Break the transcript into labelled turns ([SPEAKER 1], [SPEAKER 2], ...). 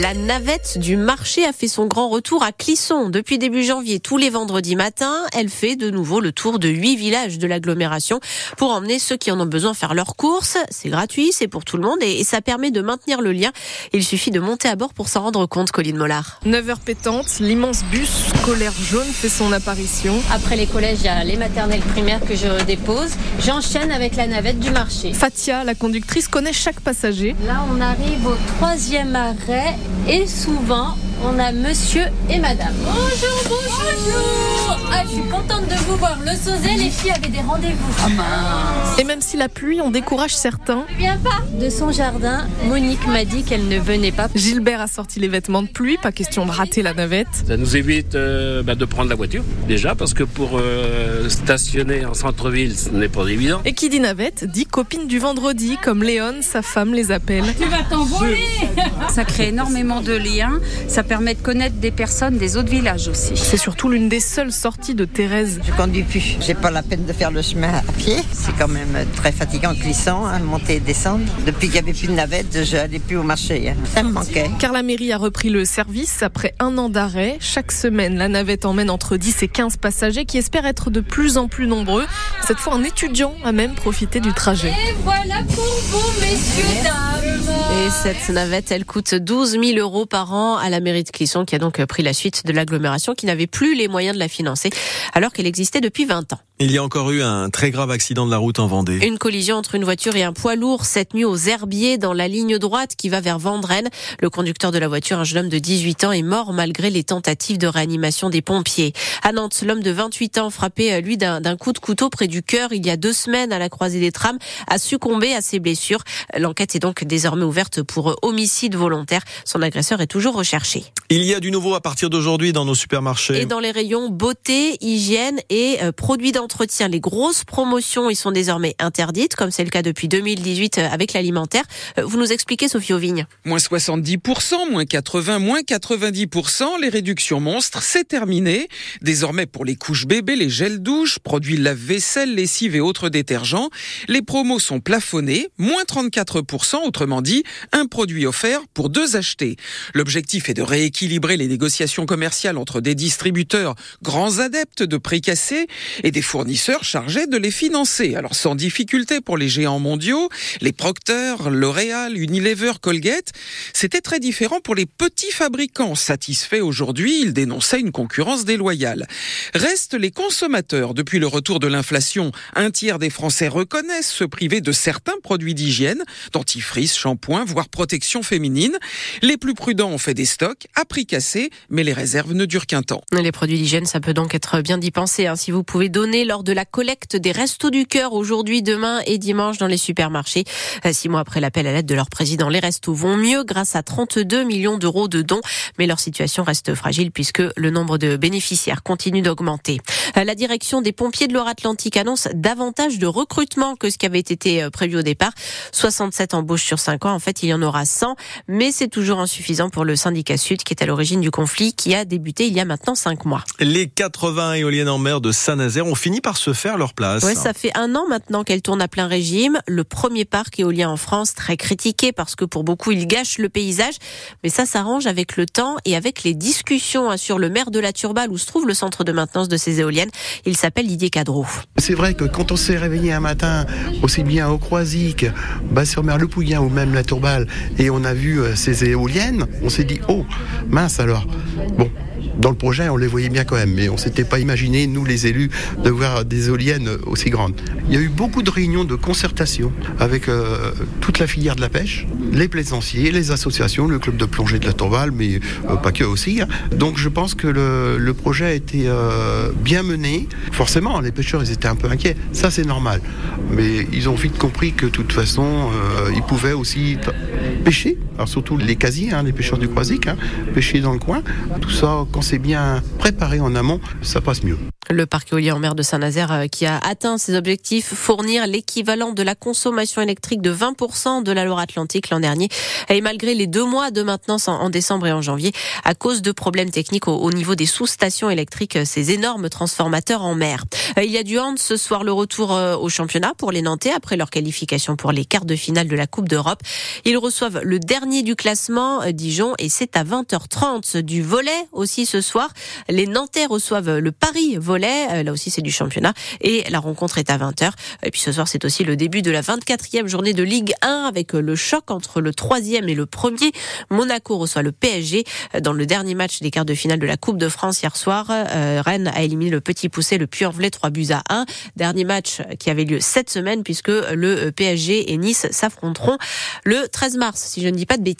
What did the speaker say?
[SPEAKER 1] La navette du marché a fait son grand retour à Clisson. Depuis début janvier, tous les vendredis matins, elle fait de nouveau le tour de huit villages de l'agglomération pour emmener ceux qui en ont besoin faire leurs courses. C'est gratuit, c'est pour tout le monde et ça permet de maintenir le lien. Il suffit de monter à bord pour s'en rendre compte, Colline Mollard.
[SPEAKER 2] 9h pétante, l'immense bus scolaire jaune fait son apparition.
[SPEAKER 3] Après les collèges, il y a les maternelles primaires que je dépose. J'enchaîne avec la navette du marché.
[SPEAKER 2] Fatia, la conductrice, connaît chaque passager.
[SPEAKER 3] Là, on arrive au troisième arrêt et souvent on a monsieur et madame. Bonjour, bonjour. Ah, je suis contente de vous voir. Le Sauzet, les filles avaient des rendez-vous.
[SPEAKER 2] Ah Et même si la pluie on décourage certains.
[SPEAKER 3] Ne viens pas. De son jardin, Monique m'a dit qu'elle ne venait pas.
[SPEAKER 2] Gilbert a sorti les vêtements de pluie, pas question de rater la navette.
[SPEAKER 4] Ça nous évite euh, bah, de prendre la voiture, déjà, parce que pour euh, stationner en centre-ville, ce n'est pas évident.
[SPEAKER 2] Et qui dit navette, dit copine du vendredi, comme Léon, sa femme, les appelle.
[SPEAKER 3] Tu vas t'envoler
[SPEAKER 5] Ça crée énormément de liens. Ça permet de connaître des personnes des autres villages aussi.
[SPEAKER 2] C'est surtout l'une des seules sorties de Thérèse.
[SPEAKER 6] Je conduis plus. J'ai pas la peine de faire le chemin à pied. C'est quand même très fatigant, glissant, hein, monter et descendre. Depuis qu'il n'y avait plus de navette, je n'allais plus au marché. Hein. Ça me manquait.
[SPEAKER 2] Car la mairie a repris le service après un an d'arrêt. Chaque semaine, la navette emmène entre 10 et 15 passagers qui espèrent être de plus en plus nombreux. Cette fois, un étudiant a même profité du trajet.
[SPEAKER 3] Et voilà pour vous, messieurs, dames.
[SPEAKER 1] Et cette navette, elle coûte 12 000 euros par an à la mairie de Clisson, qui a donc pris la suite de l'agglomération, qui n'avait plus les moyens de la financer, alors qu'elle existait depuis 20 ans.
[SPEAKER 7] Il y a encore eu un très grave accident de la route en Vendée.
[SPEAKER 1] Une collision entre une voiture et un poids lourd cette nuit aux Herbiers dans la ligne droite qui va vers Vendrenne. Le conducteur de la voiture, un jeune homme de 18 ans, est mort malgré les tentatives de réanimation des pompiers. À Nantes, l'homme de 28 ans, frappé lui d'un coup de couteau près du cœur il y a deux semaines à la croisée des trams, a succombé à ses blessures. L'enquête est donc désormais ouverte pour homicide volontaire. Son agresseur est toujours recherché.
[SPEAKER 7] Il y a du nouveau à partir d'aujourd'hui dans nos supermarchés.
[SPEAKER 1] Et dans les rayons beauté, hygiène et euh, produits d'entretien les grosses promotions y sont désormais interdites, comme c'est le cas depuis 2018 euh, avec l'alimentaire. Euh, vous nous expliquez, Sophie Auvigne
[SPEAKER 8] Moins 70%, moins 80, moins 90%, les réductions monstres, c'est terminé. Désormais, pour les couches bébés, les gels douches, produits lave-vaisselle, lessive et autres détergents, les promos sont plafonnés, moins 34%, autrement dit, un produit offert pour deux achetés. L'objectif est de rééquilibrer les négociations commerciales entre des distributeurs grands adeptes de prix cassés et des fournisseurs chargés de les financer. Alors sans difficulté pour les géants mondiaux, les Procter, L'Oréal, Unilever, Colgate, c'était très différent pour les petits fabricants. Satisfaits aujourd'hui, ils dénonçaient une concurrence déloyale. Restent les consommateurs. Depuis le retour de l'inflation, un tiers des Français reconnaissent se priver de certains produits d'hygiène, dentifrice, shampoing, voire protection féminine. Les plus prudents ont fait des stocks à prix cassé, mais les réserves ne durent qu'un temps.
[SPEAKER 1] Les produits d'hygiène, ça peut donc être bien d'y penser. Hein. Si vous pouvez donner lors de la collecte des Restos du Cœur aujourd'hui, demain et dimanche dans les supermarchés. Euh, six mois après l'appel à l'aide de leur président, les Restos vont mieux grâce à 32 millions d'euros de dons, mais leur situation reste fragile puisque le nombre de bénéficiaires continue d'augmenter. Euh, la direction des pompiers de Loire-Atlantique annonce davantage de recrutement que ce qui avait été euh, prévu au départ. 67 embauches sur 5 ans. En fait, il y en aura 100, mais c'est toujours insuffisant pour le syndicat Sud qui est à l'origine du conflit qui a débuté il y a maintenant 5 mois.
[SPEAKER 7] Les 80 éoliennes en mer de Saint-Nazaire ont fini par se faire leur place.
[SPEAKER 1] Oui, ça fait un an maintenant qu'elle tourne à plein régime. Le premier parc éolien en France, très critiqué parce que pour beaucoup, il gâche le paysage. Mais ça s'arrange avec le temps et avec les discussions hein, sur le maire de la Turballe où se trouve le centre de maintenance de ces éoliennes. Il s'appelle Didier Cadreau.
[SPEAKER 9] C'est vrai que quand on s'est réveillé un matin, aussi bien au Croisic, Bas-sur-Mer, Le Pouillin ou même la Et on a vu euh, ces éoliennes, on s'est dit, oh, mince alors. Dans le projet, on les voyait bien quand même, mais on s'était pas imaginé, nous les élus, de voir des éoliennes aussi grandes. Il y a eu beaucoup de réunions de concertation avec euh, toute la filière de la pêche, les plaisanciers, les associations, le club de plongée de la Torval, mais euh, pas que aussi. Hein. Donc je pense que le, projet a été euh, bien mené. Forcément, les pêcheurs, ils étaient un peu inquiets. Ça, c'est normal. Mais ils ont vite compris que de toute façon, ils pouvaient aussi pêcher. Alors surtout les casiers, hein, les pêcheurs du Croisic, hein, pêcher dans le coin. Tout ça, quand c'est bien préparé en amont, ça passe mieux.
[SPEAKER 1] Le parc éolien en mer de Saint-Nazaire euh, qui a atteint ses objectifs, fournir l'équivalent de la consommation électrique de 20% de la Loire-Atlantique l'an dernier. Et malgré les deux mois de maintenance en décembre et en janvier, à cause de problèmes techniques au niveau des sous-stations électriques, euh, ces énormes transformateurs en mer. Euh, il y a du hand ce soir, le retour au championnat pour les Nantais après leur qualification pour les quarts de finale de la Coupe d'Europe. Ils reçoivent le dernier du classement, Dijon, et c'est à 20h30 du volet aussi ce soir. Les Nantais reçoivent le Paris Euh, là aussi, c'est du championnat. Et la rencontre est à 20h. Et puis ce soir, c'est aussi le début de la 24e journée de Ligue 1 avec le choc entre le troisième et le premier. Monaco reçoit le PSG dans le dernier match des quarts de finale de la Coupe de France hier soir. Euh, Rennes a éliminé le Petit Poussé, le Puy-en-Velay, 3 buts à 1. Dernier match qui avait lieu cette semaine puisque le PSG et Nice s'affronteront le 13 mars, si je ne dis pas de bêtises.